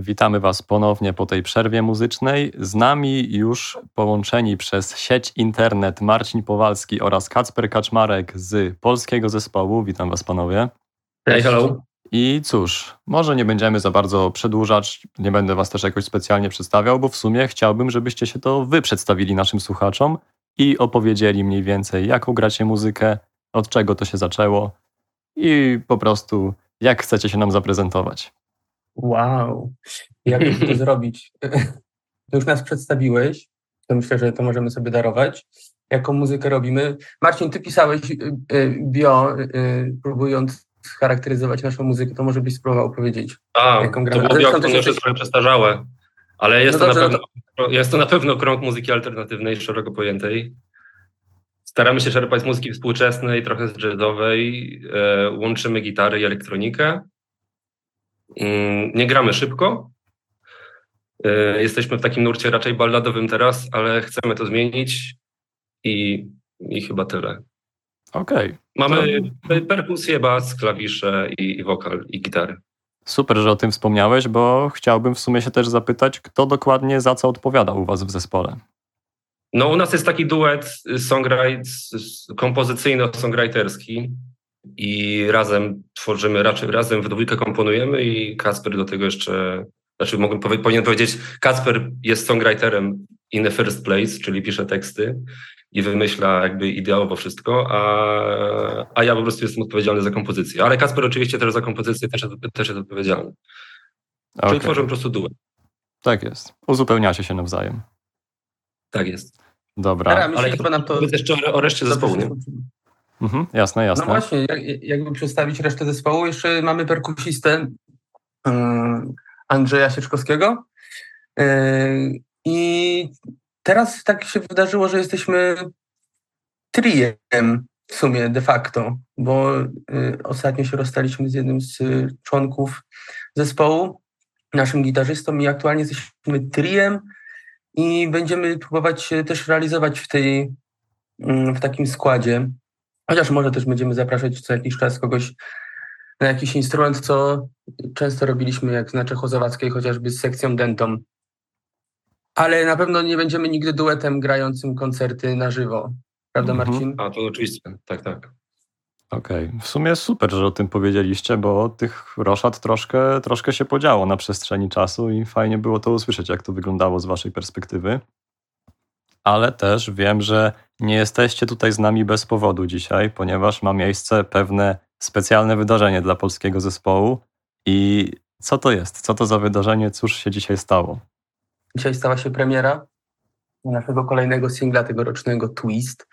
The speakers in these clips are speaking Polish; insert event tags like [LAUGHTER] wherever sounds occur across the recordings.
Witamy Was ponownie po tej przerwie muzycznej. Z nami już połączeni przez sieć internet Marcin Powalski oraz Kacper Kaczmarek z polskiego zespołu. Witam Was panowie. Hej, hello. I cóż, może nie będziemy za bardzo przedłużać, nie będę Was też jakoś specjalnie przedstawiał, bo w sumie chciałbym, żebyście się to Wy przedstawili naszym słuchaczom i opowiedzieli mniej więcej, jaką gracie muzykę, od czego to się zaczęło i po prostu jak chcecie się nam zaprezentować. Wow, jak [LAUGHS] to zrobić? już nas przedstawiłeś, to myślę, że to możemy sobie darować. Jaką muzykę robimy? Marcin, ty pisałeś y, y, bio, y, próbując scharakteryzować naszą muzykę, to może byś spróbował powiedzieć. A, jaką to było bio, to już jest trochę przestarzałe, ale jest, no to, dobrze, na pewno, to... jest to na pewno krąg muzyki alternatywnej, szeroko pojętej. Staramy się czerpać z muzyki współczesnej, trochę z jazzowej, e, łączymy gitary i elektronikę. Mm, nie gramy szybko. E, jesteśmy w takim nurcie raczej balladowym teraz, ale chcemy to zmienić i, i chyba tyle. Okej. Okay. Mamy to... perkusję, bas, klawisze i, i wokal i gitary. Super, że o tym wspomniałeś, bo chciałbym w sumie się też zapytać, kto dokładnie za co odpowiada u Was w zespole. No, u nas jest taki duet kompozycyjno-songwriterski i razem tworzymy, raczej razem w dwójkę komponujemy i Kasper do tego jeszcze, znaczy mogę, powinien powiedzieć, Kasper jest songwriterem in the first place, czyli pisze teksty i wymyśla jakby ideowo wszystko, a, a ja po prostu jestem odpowiedzialny za kompozycję. Ale Kasper oczywiście też za kompozycję też, też jest odpowiedzialny. Okay. Czyli tworzą po prostu duet. Tak jest. Uzupełniacie się nawzajem. Tak jest. Dobra. Dobra ale chyba nam to... jeszcze o, o reszcie zespołu, nie? Mhm, jasne, jasne. No właśnie, jak, jakby przedstawić resztę zespołu, jeszcze mamy perkusistę yy, Andrzeja Sieczkowskiego yy, i teraz tak się wydarzyło, że jesteśmy triem w sumie de facto, bo y, ostatnio się rozstaliśmy z jednym z członków zespołu, naszym gitarzystą i aktualnie jesteśmy triem i będziemy próbować też realizować w tej, w takim składzie. Chociaż może też będziemy zapraszać co jakiś czas kogoś na jakiś instrument, co często robiliśmy jak na Czechosłowackiej, chociażby z sekcją dentą. Ale na pewno nie będziemy nigdy duetem grającym koncerty na żywo. Prawda, mhm. Marcin? A to oczywiście, tak, tak. Okej, okay. w sumie super, że o tym powiedzieliście, bo tych roszad troszkę, troszkę się podziało na przestrzeni czasu i fajnie było to usłyszeć, jak to wyglądało z waszej perspektywy. Ale też wiem, że nie jesteście tutaj z nami bez powodu dzisiaj, ponieważ ma miejsce pewne specjalne wydarzenie dla polskiego zespołu. I co to jest? Co to za wydarzenie? Cóż się dzisiaj stało? Dzisiaj stała się premiera naszego kolejnego singla tegorocznego Twist.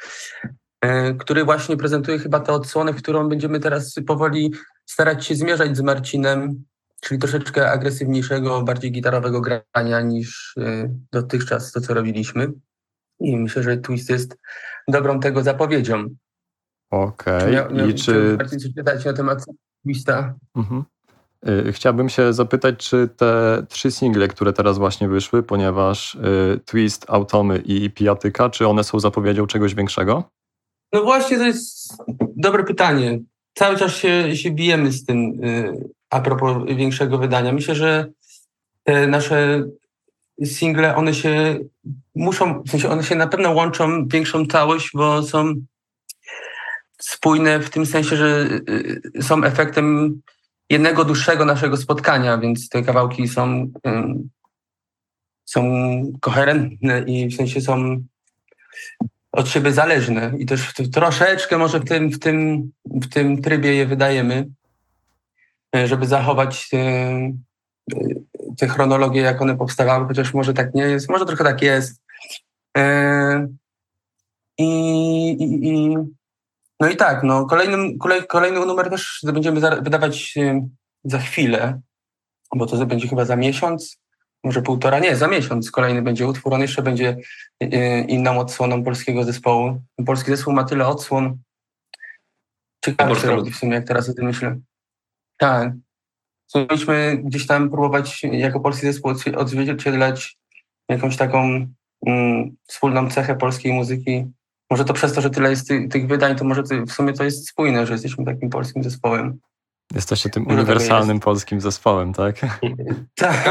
E, który właśnie prezentuje chyba tę odsłonę, w którą będziemy teraz powoli starać się zmierzać z Marcinem, czyli troszeczkę agresywniejszego, bardziej gitarowego grania niż e, dotychczas to, co robiliśmy. I myślę, że Twist jest dobrą tego zapowiedzią. Okej. Okay. I czy... Coś pytać na temat Twista? Mhm. E, chciałbym się zapytać, czy te trzy single, które teraz właśnie wyszły, ponieważ Twist, Automy i Pijatyka, czy one są zapowiedzią czegoś większego? No właśnie, to jest dobre pytanie. Cały czas się, się bijemy z tym y, a propos większego wydania. Myślę, że te nasze single, one się muszą, w sensie one się na pewno łączą większą całość, bo są spójne w tym sensie, że y, są efektem jednego dłuższego naszego spotkania, więc te kawałki są, są koherentne i w sensie są od siebie zależne. I też troszeczkę może w tym, w tym, w tym trybie je wydajemy, żeby zachować te, chronologie, jak one powstawały, chociaż może tak nie jest, może trochę tak jest. E, I, i, i no i tak, no, kolejny, kolej, kolejny numer też będziemy wydawać e, za chwilę, bo to będzie chyba za miesiąc może półtora, nie, za miesiąc kolejny będzie utwór, on jeszcze będzie y, inną odsłoną polskiego zespołu. Polski zespół ma tyle odsłon. Ciekawe, co robi w sumie, jak teraz o tym myślę. Tak. Mieliśmy gdzieś tam próbować jako polski zespół odzwierciedlać jakąś taką mm, wspólną cechę polskiej muzyki. Może to przez to, że tyle jest tych, tych wydań, to może w sumie to jest spójne, że jesteśmy takim polskim zespołem. Jesteście tym uniwersalnym polskim zespołem, tak? [LAUGHS] tak,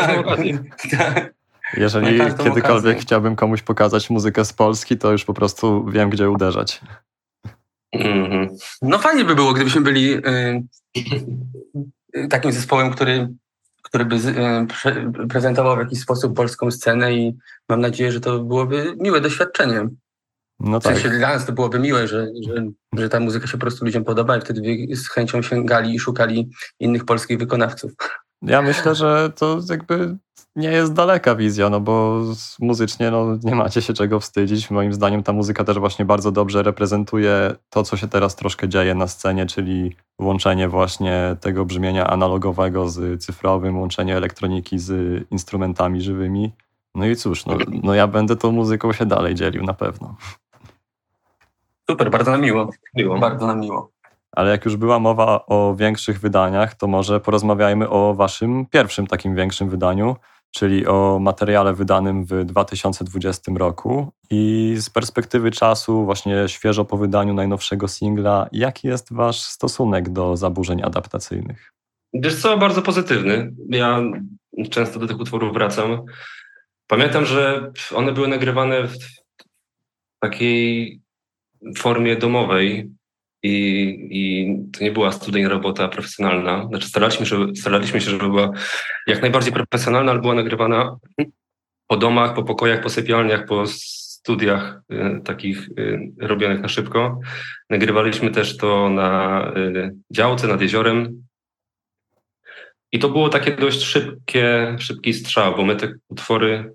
tak. Jeżeli kiedykolwiek okazję. chciałbym komuś pokazać muzykę z Polski, to już po prostu wiem, gdzie uderzać. Mm-hmm. No fajnie by było, gdybyśmy byli y, takim zespołem, który, który by pre, prezentował w jakiś sposób polską scenę i mam nadzieję, że to byłoby miłe doświadczenie. No tak. W sensie dla nas to byłoby miłe, że, że, że ta muzyka się po prostu ludziom podoba i wtedy z chęcią sięgali i szukali innych polskich wykonawców. Ja myślę, że to jakby nie jest daleka wizja, no bo muzycznie no, nie macie się czego wstydzić. Moim zdaniem ta muzyka też właśnie bardzo dobrze reprezentuje to, co się teraz troszkę dzieje na scenie, czyli łączenie właśnie tego brzmienia analogowego z cyfrowym, łączenie elektroniki z instrumentami żywymi. No i cóż, no, no ja będę tą muzyką się dalej dzielił na pewno. Super, bardzo nam miło. miło. Bardzo nam miło. Ale jak już była mowa o większych wydaniach, to może porozmawiajmy o waszym pierwszym takim większym wydaniu, czyli o materiale wydanym w 2020 roku. I z perspektywy czasu, właśnie świeżo po wydaniu najnowszego singla, jaki jest wasz stosunek do zaburzeń adaptacyjnych? Wiesz co, bardzo pozytywny. Ja często do tych utworów wracam. Pamiętam, że one były nagrywane w takiej formie domowej i, i to nie była studyjna robota profesjonalna. Znaczy staraliśmy, żeby, staraliśmy się, żeby była jak najbardziej profesjonalna, ale była nagrywana po domach, po pokojach, po sypialniach, po studiach y, takich y, robionych na szybko. Nagrywaliśmy też to na y, działce nad jeziorem. I to było takie dość szybkie, szybki strzał, bo my te utwory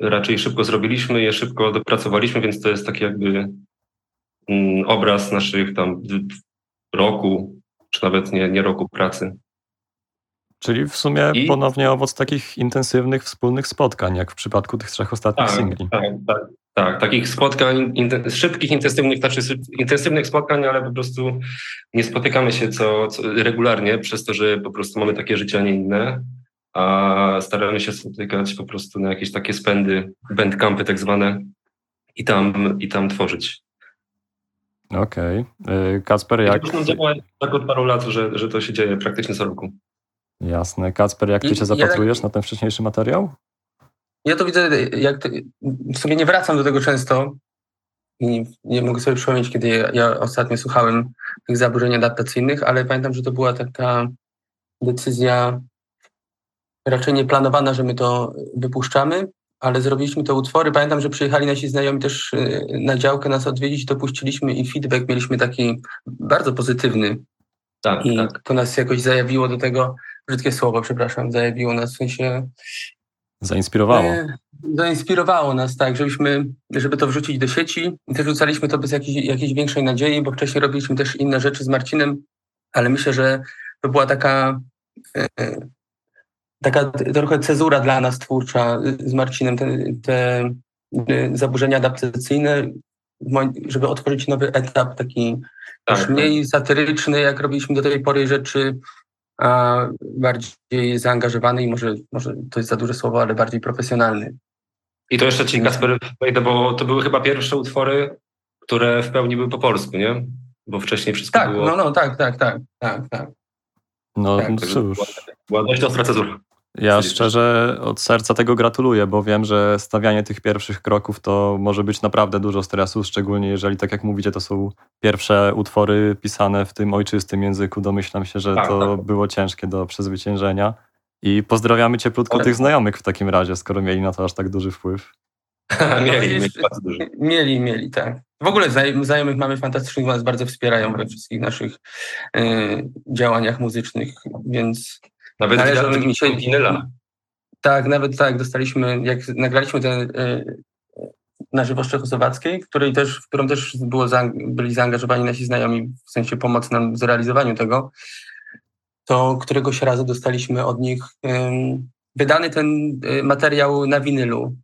raczej szybko zrobiliśmy, je szybko dopracowaliśmy, więc to jest taki jakby obraz naszych tam roku, czy nawet nie, nie roku pracy. Czyli w sumie I... ponownie owoc takich intensywnych wspólnych spotkań, jak w przypadku tych trzech ostatnich tak, singli. Tak, tak, tak, takich spotkań, szybkich, intensywnych, znaczy intensywnych spotkań, ale po prostu nie spotykamy się co, co regularnie, przez to, że po prostu mamy takie życie, a nie inne, a staramy się spotykać po prostu na jakieś takie spędy, bandcampy tak zwane i tam, i tam tworzyć. Okej. Okay. Kacper, jak... To działa tak od paru lat, że, że to się dzieje praktycznie co roku. Jasne. Kacper, jak ty się zapatrujesz ja, na ten wcześniejszy materiał? Ja to widzę, jak to, w sumie nie wracam do tego często i nie mogę sobie przypomnieć, kiedy ja, ja ostatnio słuchałem tych zaburzeń adaptacyjnych, ale pamiętam, że to była taka decyzja raczej nieplanowana, że my to wypuszczamy, ale zrobiliśmy te utwory. Pamiętam, że przyjechali nasi znajomi też y, na działkę nas odwiedzić, to puściliśmy i feedback mieliśmy taki bardzo pozytywny. Tak, I tak. to nas jakoś zajawiło do tego, brzydkie słowo, przepraszam, zajawiło nas w sensie... Zainspirowało. E, zainspirowało nas, tak, żebyśmy, żeby to wrzucić do sieci. I też rzucaliśmy to bez jakiejś, jakiejś większej nadziei, bo wcześniej robiliśmy też inne rzeczy z Marcinem, ale myślę, że to była taka e, taka trochę cezura dla nas twórcza z Marcinem, te, te y, zaburzenia adaptacyjne, żeby otworzyć nowy etap, taki tak, już tak. mniej satyryczny, jak robiliśmy do tej pory rzeczy, a bardziej zaangażowany i może, może to jest za duże słowo, ale bardziej profesjonalny. I to jeszcze ci, Kasper, wejdę, bo to były chyba pierwsze utwory, które w pełni były po polsku, nie? Bo wcześniej wszystko tak, było... Tak, no, no, tak, tak, tak, tak, tak. No tak, cóż. Była dość ostra cezura. Ja szczerze od serca tego gratuluję, bo wiem, że stawianie tych pierwszych kroków to może być naprawdę dużo stresu, szczególnie jeżeli, tak jak mówicie, to są pierwsze utwory pisane w tym ojczystym języku. Domyślam się, że tak, to tak. było ciężkie do przezwyciężenia. I pozdrawiamy cieplutko Ale... tych znajomych w takim razie, skoro mieli na to aż tak duży wpływ. [LAUGHS] mieli, mieli, mieli, mieli, tak. W ogóle znajomych mamy fantastycznych, nas bardzo wspierają we wszystkich naszych y, działaniach muzycznych, więc nawet Należy mi się winyla. Tak, nawet tak, dostaliśmy, jak nagraliśmy ten y, na żywo z Czechosłowackiej, której też, w którą też było byli zaangażowani nasi znajomi, w sensie pomocy nam w zrealizowaniu tego, to któregoś razu dostaliśmy od nich wydany ten y, materiał na winylu.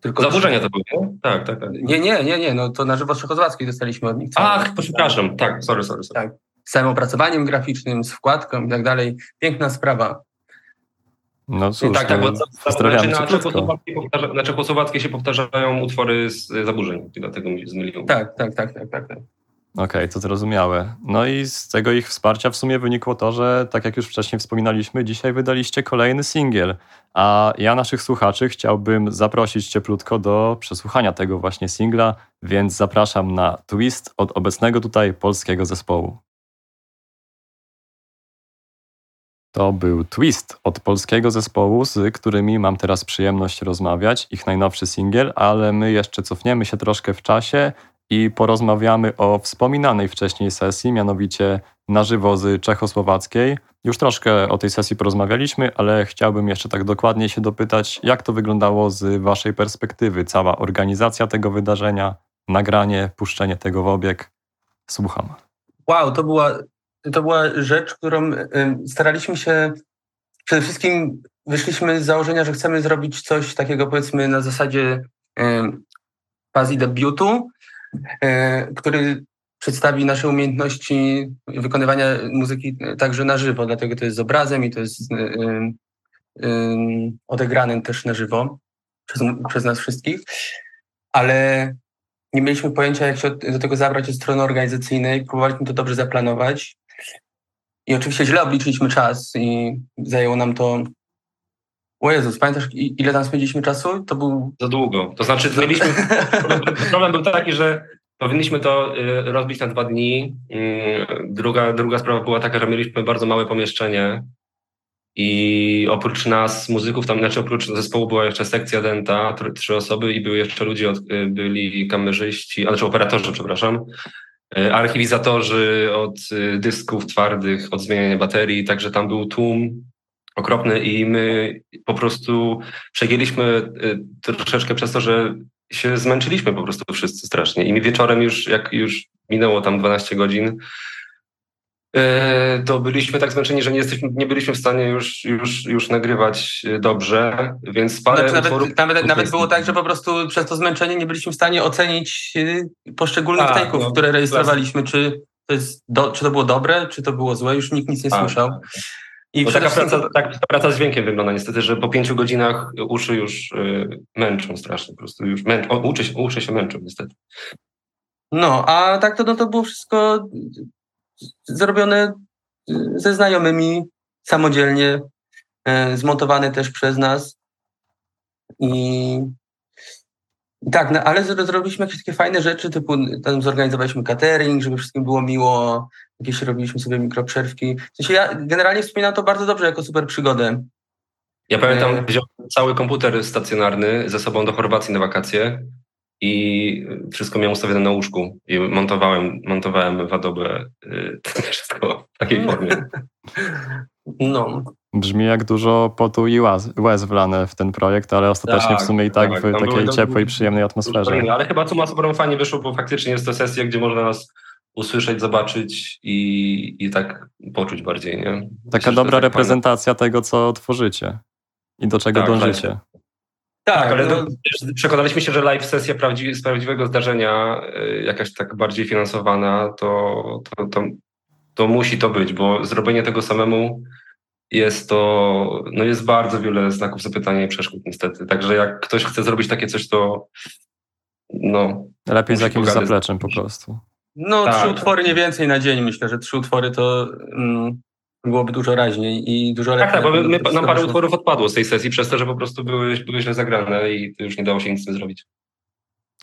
Tylko Zaburzenia to były, Tak, tak, tak. Nie, nie, nie, nie, no to na żywo z Czechosłowackiej dostaliśmy od nich. Ach, przepraszam, tak, sorry, sorry. sorry. Tak samym opracowaniem graficznym, z wkładką i tak dalej. Piękna sprawa. No cóż, tak, tak, bo pozdrawiamy na, czechosłowackie na czechosłowackie się powtarzają utwory z zaburzeń, dlatego mi się zmyliło. Tak, tak, tak, tak, tak. tak. Okej, okay, to zrozumiałe. No i z tego ich wsparcia w sumie wynikło to, że tak jak już wcześniej wspominaliśmy, dzisiaj wydaliście kolejny singiel. A ja naszych słuchaczy chciałbym zaprosić cieplutko do przesłuchania tego właśnie singla, więc zapraszam na twist od obecnego tutaj polskiego zespołu. To był Twist od polskiego zespołu, z którymi mam teraz przyjemność rozmawiać, ich najnowszy singiel, ale my jeszcze cofniemy się troszkę w czasie i porozmawiamy o wspominanej wcześniej sesji, mianowicie na żywo z czechosłowackiej. Już troszkę o tej sesji porozmawialiśmy, ale chciałbym jeszcze tak dokładnie się dopytać, jak to wyglądało z Waszej perspektywy, cała organizacja tego wydarzenia, nagranie, puszczenie tego w obieg. Słucham. Wow, to była, to była rzecz, którą staraliśmy się przede wszystkim wyszliśmy z założenia, że chcemy zrobić coś takiego powiedzmy na zasadzie quasi debiutu, E, który przedstawi nasze umiejętności wykonywania muzyki także na żywo, dlatego to jest z obrazem i to jest e, e, odegranym też na żywo przez, przez nas wszystkich, ale nie mieliśmy pojęcia, jak się do tego zabrać od strony organizacyjnej, próbowaliśmy to dobrze zaplanować i oczywiście źle obliczyliśmy czas i zajęło nam to o Jezus, pamiętasz ile tam spędziliśmy czasu? To był... Za długo. To znaczy mieliśmy... [LAUGHS] problem był taki, że powinniśmy to y, rozbić na dwa dni. Y, druga, druga sprawa była taka, że mieliśmy bardzo małe pomieszczenie i oprócz nas, muzyków, tam znaczy oprócz zespołu była jeszcze sekcja denta, trzy osoby i były jeszcze ludzie, y, byli kamerzyści, znaczy operatorzy, przepraszam, archiwizatorzy od dysków twardych, od zmieniania baterii, także tam był tłum okropny i my po prostu przegięliśmy y, troszeczkę przez to, że się zmęczyliśmy po prostu wszyscy strasznie. I mi wieczorem już, jak już minęło tam 12 godzin, to byliśmy tak zmęczeni, że nie, jesteśmy, nie byliśmy w stanie już, już, już nagrywać dobrze, więc parę znaczy, nawet, nawet, nawet, było tak, że po prostu przez to zmęczenie nie byliśmy w stanie ocenić y, poszczególnych A, no, które rejestrowaliśmy, czy to, jest do, czy to było dobre, czy to było złe, już nikt nic nie A, słyszał. I Bo taka praca, to... tak, praca z dźwiękiem wygląda niestety, że po pięciu godzinach uszy już y, męczą strasznie, po prostu już. Męczą, uczy, się męczą niestety. No, a tak to, no, to było wszystko zrobione ze znajomymi, samodzielnie, y, zmontowane też przez nas. I tak, no, ale zrobiliśmy jakieś takie fajne rzeczy, typu tam zorganizowaliśmy catering, żeby wszystkim było miło, jakieś robiliśmy sobie mikroprzerwki. W sensie ja generalnie wspominam to bardzo dobrze jako super przygodę. Ja pamiętam, e... wziąłem cały komputer stacjonarny ze sobą do Chorwacji na wakacje i wszystko miałem ustawione na łóżku i montowałem, montowałem w Adobe y, [LAUGHS] wszystko w takiej formie. [LAUGHS] No. Brzmi jak dużo potu i łez, łez wlane w ten projekt, ale ostatecznie tak, w sumie i tak, tak w takiej były, ciepłej, przyjemnej atmosferze. Ale chyba co ma fajnie wyszło, bo faktycznie jest to sesja, gdzie można nas usłyszeć, zobaczyć i, i tak poczuć bardziej. Nie? Taka dobra tak reprezentacja fajne. tego, co tworzycie i do czego tak, dążycie. Tak, tak ale no... przekonaliśmy się, że live sesja prawdzi z prawdziwego zdarzenia, y, jakaś tak bardziej finansowana, to, to, to, to musi to być, bo zrobienie tego samemu jest to, no jest bardzo wiele znaków zapytania i przeszkód niestety. Także jak ktoś chce zrobić takie coś, to no... Lepiej z jakimś zapleczem po prostu. No tak. trzy utwory nie więcej na dzień. Myślę, że trzy utwory to mm, byłoby dużo raźniej i dużo lepiej. Tak, tak, bo my, nam parę utworów odpadło z tej sesji przez to, że po prostu były, były źle zagrane i już nie dało się nic z tym zrobić.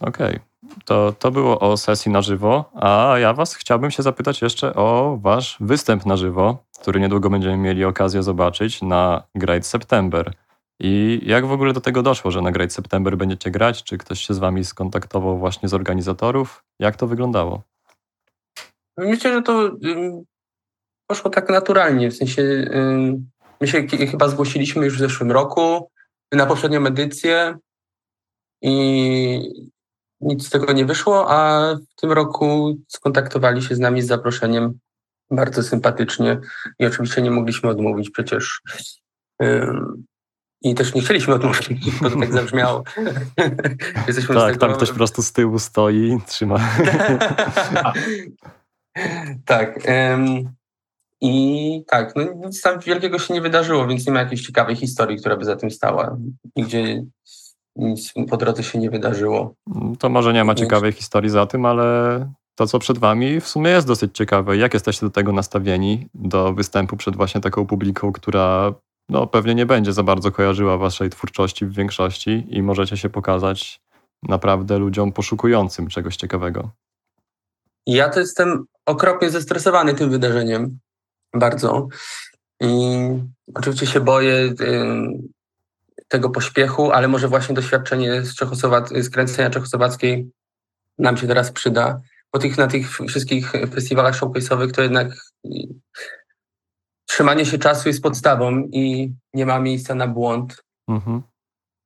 Okej, okay. to, to było o sesji na żywo, a ja was chciałbym się zapytać jeszcze o wasz występ na żywo, który niedługo będziemy mieli okazję zobaczyć na Great September. I jak w ogóle do tego doszło, że na Great September będziecie grać? Czy ktoś się z wami skontaktował właśnie z organizatorów? Jak to wyglądało? Myślę, że to poszło tak naturalnie, w sensie my się chyba zgłosiliśmy już w zeszłym roku na poprzednią edycję i nic z tego nie wyszło, a w tym roku skontaktowali się z nami z zaproszeniem bardzo sympatycznie i oczywiście nie mogliśmy odmówić przecież. I też nie chcieliśmy odmówić, [LAUGHS] bo to tak zabrzmiało. [LAUGHS] Jesteśmy tak, tam ktoś po prostu z tyłu stoi, trzyma. [LAUGHS] tak. I tak, no nic tam wielkiego się nie wydarzyło, więc nie ma jakiejś ciekawej historii, która by za tym stała. Nigdzie nic po drodze się nie wydarzyło. To może nie ma ciekawej historii za tym, ale to, co przed wami, w sumie jest dosyć ciekawe. Jak jesteście do tego nastawieni, do występu przed właśnie taką publiką, która no, pewnie nie będzie za bardzo kojarzyła waszej twórczości w większości i możecie się pokazać naprawdę ludziom poszukującym czegoś ciekawego. Ja to jestem okropnie zestresowany tym wydarzeniem. Bardzo. I oczywiście się boję y, tego pośpiechu, ale może właśnie doświadczenie z, Czechosłowac- z kręcenia czechosłowackiej nam się teraz przyda. Po tych, na tych wszystkich festiwalach showcase'owych to jednak trzymanie się czasu jest podstawą i nie ma miejsca na błąd. Mhm.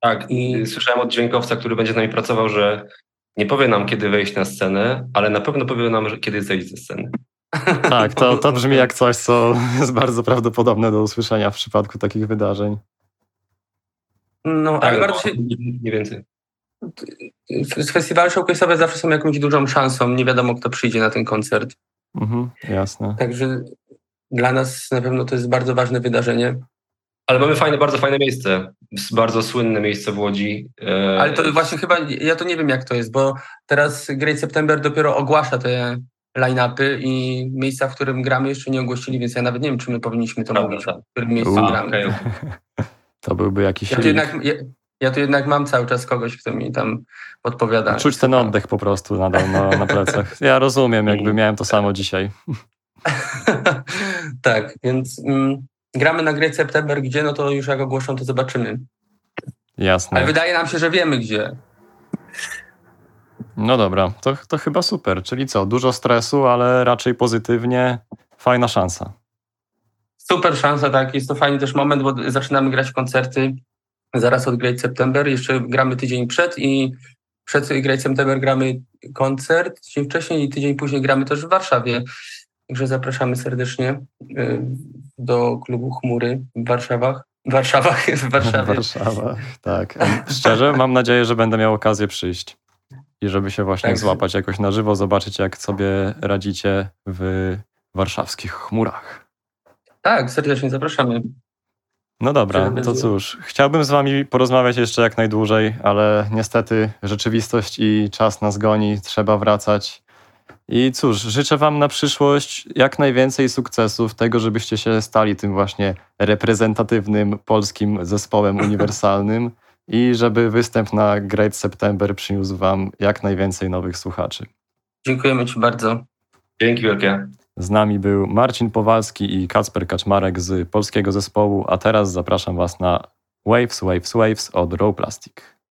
Tak, i słyszałem od dźwiękowca, który będzie z nami pracował, że nie powie nam, kiedy wejść na scenę, ale na pewno powie nam, że kiedy zejść ze sceny. Tak, to, to brzmi jak coś, co [LAUGHS] jest bardzo prawdopodobne do usłyszenia w przypadku takich wydarzeń. No, tak, ale no, bardzo się... Nie więcej. Festiwale showcase'owe zawsze są jakąś dużą szansą. Nie wiadomo, kto przyjdzie na ten koncert. Mhm, jasne. Także dla nas na pewno to jest bardzo ważne wydarzenie. Ale mamy fajne, bardzo fajne miejsce. Bardzo słynne miejsce w Łodzi. E, Ale to właśnie chyba, ja to nie wiem jak to jest, bo teraz Great September dopiero ogłasza te line-upy i miejsca, w którym gramy jeszcze nie ogłosili, więc ja nawet nie wiem, czy my powinniśmy to Prawda, mówić, tak. w którym miejscu gramy. Okay. [LAUGHS] To byłby jakiś ja tu, jednak, ja, ja tu jednak mam cały czas kogoś, kto mi tam odpowiada. Czuć ten oddech po prostu nadal na, na plecach. Ja rozumiem, jakby miałem to samo dzisiaj. [LAUGHS] tak, więc mm, gramy na Great September, gdzie, no to już jak ogłoszą, to zobaczymy. Jasne. Ale wydaje nam się, że wiemy gdzie. No dobra, to, to chyba super. Czyli co, dużo stresu, ale raczej pozytywnie, fajna szansa. Super szansa, tak. Jest to fajny też moment, bo zaczynamy grać koncerty zaraz od Great September. Jeszcze gramy tydzień przed i przed Great September gramy koncert, tydzień wcześniej i tydzień później gramy też w Warszawie. Także zapraszamy serdecznie y, do klubu Chmury w Warszawach. W Warszawach, w Warszawie. Warszawa, tak. Szczerze, mam nadzieję, że będę miał okazję przyjść i żeby się właśnie tak. złapać jakoś na żywo, zobaczyć jak sobie radzicie w warszawskich chmurach. Tak, serdecznie zapraszamy. No dobra, to cóż, chciałbym z wami porozmawiać jeszcze jak najdłużej, ale niestety rzeczywistość i czas nas goni, trzeba wracać. I cóż, życzę Wam na przyszłość jak najwięcej sukcesów, tego, żebyście się stali tym właśnie reprezentatywnym polskim zespołem uniwersalnym [LAUGHS] i żeby występ na Great September przyniósł Wam jak najwięcej nowych słuchaczy. Dziękujemy Ci bardzo. Dzięki wielkie. Z nami był Marcin Powalski i Kacper Kaczmarek z polskiego zespołu, a teraz zapraszam Was na Waves, Waves, Waves od Raw Plastic.